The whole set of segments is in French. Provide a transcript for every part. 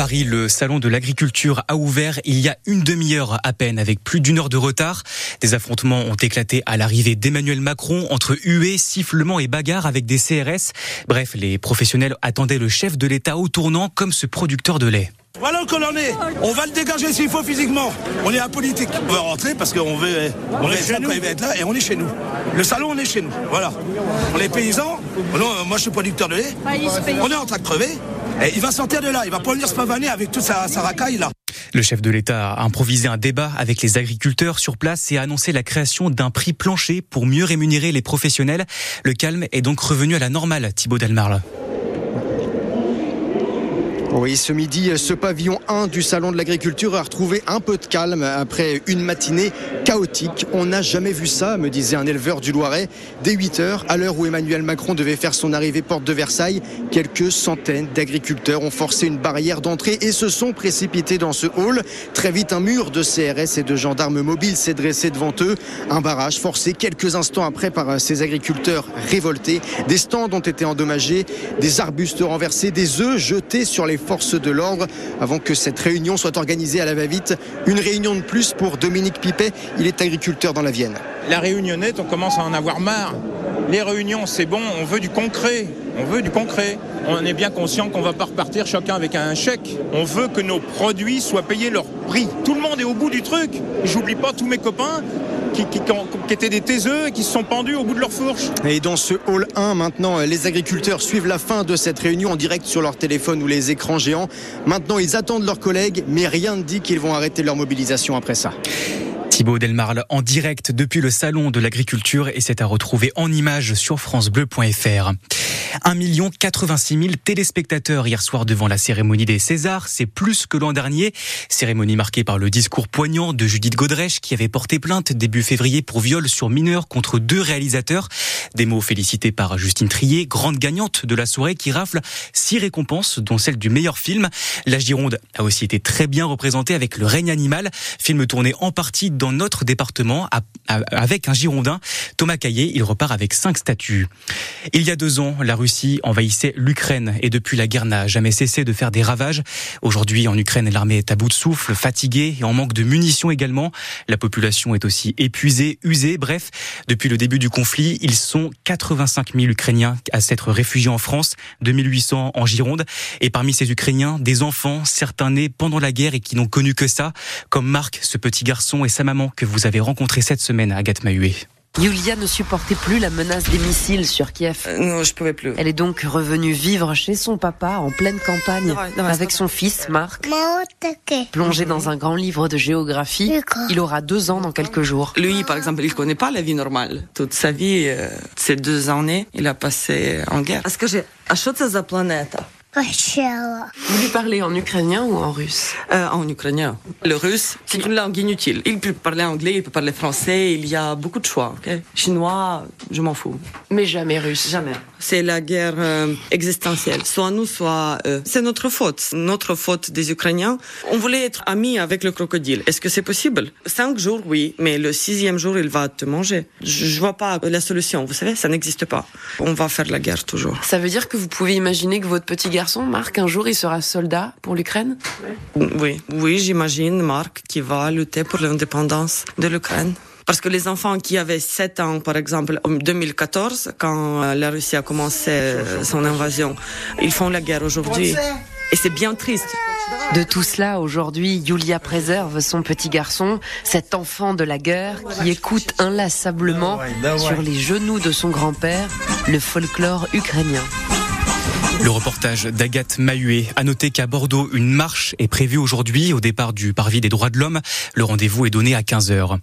Paris, le salon de l'agriculture a ouvert il y a une demi-heure à peine, avec plus d'une heure de retard. Des affrontements ont éclaté à l'arrivée d'Emmanuel Macron entre huées, sifflements et bagarres avec des CRS. Bref, les professionnels attendaient le chef de l'État au tournant comme ce producteur de lait. Voilà que l'on est. On va le dégager s'il faut physiquement. On est apolitique. On va rentrer parce qu'on veut, on est chez nous. Il va être là et on est chez nous. Le salon, on est chez nous. Voilà. On est paysans. Non, moi, je suis producteur de lait. On est en train de crever. Et il va sortir de là. Il va pas venir se pavaner avec toute sa, sa racaille là. Le chef de l'État a improvisé un débat avec les agriculteurs sur place et a annoncé la création d'un prix plancher pour mieux rémunérer les professionnels. Le calme est donc revenu à la normale, Thibaut Delmarle. Oui, ce midi, ce pavillon 1 du Salon de l'Agriculture a retrouvé un peu de calme après une matinée chaotique. On n'a jamais vu ça, me disait un éleveur du Loiret. Dès 8 heures, à l'heure où Emmanuel Macron devait faire son arrivée porte de Versailles, quelques centaines d'agriculteurs ont forcé une barrière d'entrée et se sont précipités dans ce hall. Très vite, un mur de CRS et de gendarmes mobiles s'est dressé devant eux. Un barrage forcé quelques instants après par ces agriculteurs révoltés. Des stands ont été endommagés, des arbustes renversés, des œufs jetés sur les forces de l'ordre avant que cette réunion soit organisée à la va-vite. Une réunion de plus pour Dominique Pipet, il est agriculteur dans la Vienne. La réunionnette, on commence à en avoir marre. Les réunions, c'est bon, on veut du concret. On veut du concret. On est bien conscient qu'on va pas repartir chacun avec un chèque. On veut que nos produits soient payés leur prix. Tout le monde est au bout du truc. J'oublie pas tous mes copains qui, étaient des taiseux et qui se sont pendus au bout de leur fourche. Et dans ce hall 1, maintenant, les agriculteurs suivent la fin de cette réunion en direct sur leur téléphone ou les écrans géants. Maintenant, ils attendent leurs collègues, mais rien ne dit qu'ils vont arrêter leur mobilisation après ça. Thibaut Delmarle en direct depuis le salon de l'agriculture et c'est à retrouver en images sur francebleu.fr. 1 86 000 téléspectateurs hier soir devant la cérémonie des Césars. C'est plus que l'an dernier. Cérémonie marquée par le discours poignant de Judith Godrèche qui avait porté plainte début février pour viol sur mineur contre deux réalisateurs. Des mots félicités par Justine Trier, grande gagnante de la soirée qui rafle six récompenses, dont celle du meilleur film. La Gironde a aussi été très bien représentée avec Le règne animal, film tourné en partie dans notre département avec un Girondin. Thomas Caillé, il repart avec cinq statues. Il y a deux ans, la Russie envahissait l'Ukraine et depuis la guerre n'a jamais cessé de faire des ravages. Aujourd'hui, en Ukraine, l'armée est à bout de souffle, fatiguée et en manque de munitions également. La population est aussi épuisée, usée. Bref, depuis le début du conflit, ils sont 85 000 Ukrainiens à s'être réfugiés en France, 2800 en Gironde. Et parmi ces Ukrainiens, des enfants, certains nés pendant la guerre et qui n'ont connu que ça, comme Marc, ce petit garçon et sa maman que vous avez rencontré cette semaine à Agathe Mahué. Yulia ne supportait plus la menace des missiles sur Kiev. Euh, non, je pouvais plus. Elle est donc revenue vivre chez son papa en pleine campagne avec son fils Marc. Plongé dans un grand livre de géographie, il aura deux ans dans quelques jours. Lui, par exemple, il connaît pas la vie normale. Toute sa vie, euh, ces deux années, il a passé en guerre. Est-ce que j'ai... А vous lui parlez en ukrainien ou en russe? Euh, en ukrainien. Le russe, c'est une langue inutile. Il peut parler anglais, il peut parler français, il y a beaucoup de choix. Chinois, je m'en fous. Mais jamais russe. Jamais. C'est la guerre euh, existentielle, soit nous, soit eux. C'est notre faute, notre faute des Ukrainiens. On voulait être amis avec le crocodile. Est-ce que c'est possible? Cinq jours, oui, mais le sixième jour, il va te manger. Je, je vois pas la solution, vous savez, ça n'existe pas. On va faire la guerre toujours. Ça veut dire que vous pouvez imaginer que votre petit gars garçon, Marc, un jour, il sera soldat pour l'Ukraine Oui, oui, j'imagine Marc qui va lutter pour l'indépendance de l'Ukraine. Parce que les enfants qui avaient 7 ans, par exemple, en 2014, quand euh, la Russie a commencé euh, son invasion, ils font la guerre aujourd'hui. Et c'est bien triste. De tout cela, aujourd'hui, Yulia préserve son petit garçon, cet enfant de la guerre qui écoute inlassablement sur les genoux de son grand-père le folklore ukrainien. Le reportage d'Agathe Mahué a noté qu'à Bordeaux, une marche est prévue aujourd'hui au départ du Parvis des droits de l'homme. Le rendez-vous est donné à 15h.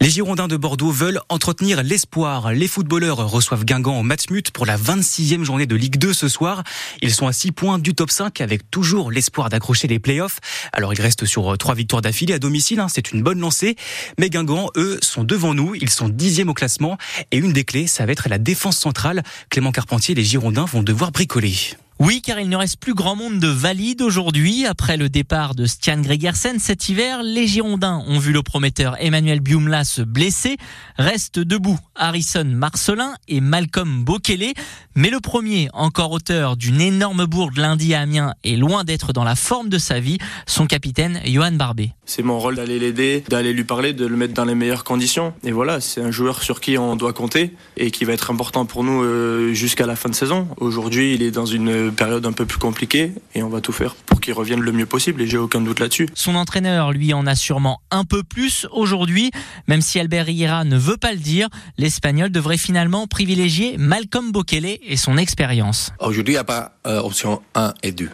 Les Girondins de Bordeaux veulent entretenir l'espoir. Les footballeurs reçoivent Guingamp en Matmut pour la 26e journée de Ligue 2 ce soir. Ils sont à 6 points du top 5 avec toujours l'espoir d'accrocher les playoffs. Alors ils restent sur trois victoires d'affilée à domicile, hein, c'est une bonne lancée. Mais Guingamp, eux, sont devant nous. Ils sont dixième au classement. Et une des clés, ça va être la défense centrale. Clément Carpentier, les Girondins vont devoir bricoler. Oui, car il ne reste plus grand monde de valides aujourd'hui. Après le départ de Stian Gregersen cet hiver, les Girondins ont vu le prometteur Emmanuel Biumla se blesser. Restent debout Harrison Marcelin et Malcolm Bokele. Mais le premier, encore auteur d'une énorme bourde lundi à Amiens, est loin d'être dans la forme de sa vie, son capitaine Johan Barbet. C'est mon rôle d'aller l'aider, d'aller lui parler, de le mettre dans les meilleures conditions. Et voilà, c'est un joueur sur qui on doit compter et qui va être important pour nous euh, jusqu'à la fin de saison. Aujourd'hui, il est dans une période un peu plus compliquée et on va tout faire pour qu'il revienne le mieux possible et j'ai aucun doute là-dessus. Son entraîneur, lui, en a sûrement un peu plus aujourd'hui. Même si Albert Riera ne veut pas le dire, l'Espagnol devrait finalement privilégier Malcolm Bokele et son expérience. Aujourd'hui, il n'y a pas euh, option 1 et 2.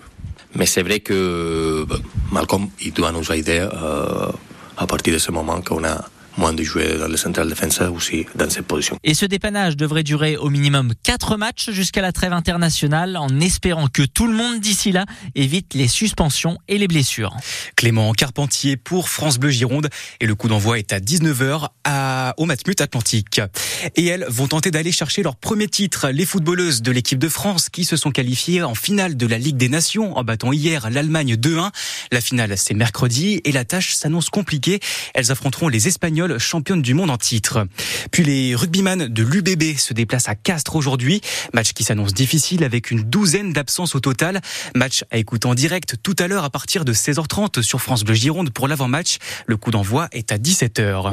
Mais c'est vrai que bah, Malcolm, il doit nous aider euh, à partir de ce moment qu'on a moins de jouer dans le central défenseur aussi dans cette position. Et ce dépannage devrait durer au minimum 4 matchs jusqu'à la trêve internationale en espérant que tout le monde d'ici là évite les suspensions et les blessures. Clément Carpentier pour France Bleu Gironde et le coup d'envoi est à 19h à, au Matmut Atlantique. Et elles vont tenter d'aller chercher leur premier titre. Les footballeuses de l'équipe de France qui se sont qualifiées en finale de la Ligue des Nations en battant hier l'Allemagne 2-1. La finale c'est mercredi et la tâche s'annonce compliquée. Elles affronteront les Espagnols championne du monde en titre. Puis les rugbyman de l'UBB se déplacent à Castres aujourd'hui. Match qui s'annonce difficile avec une douzaine d'absences au total. Match à écouter en direct tout à l'heure à partir de 16h30 sur France Bleu Gironde pour l'avant-match. Le coup d'envoi est à 17h.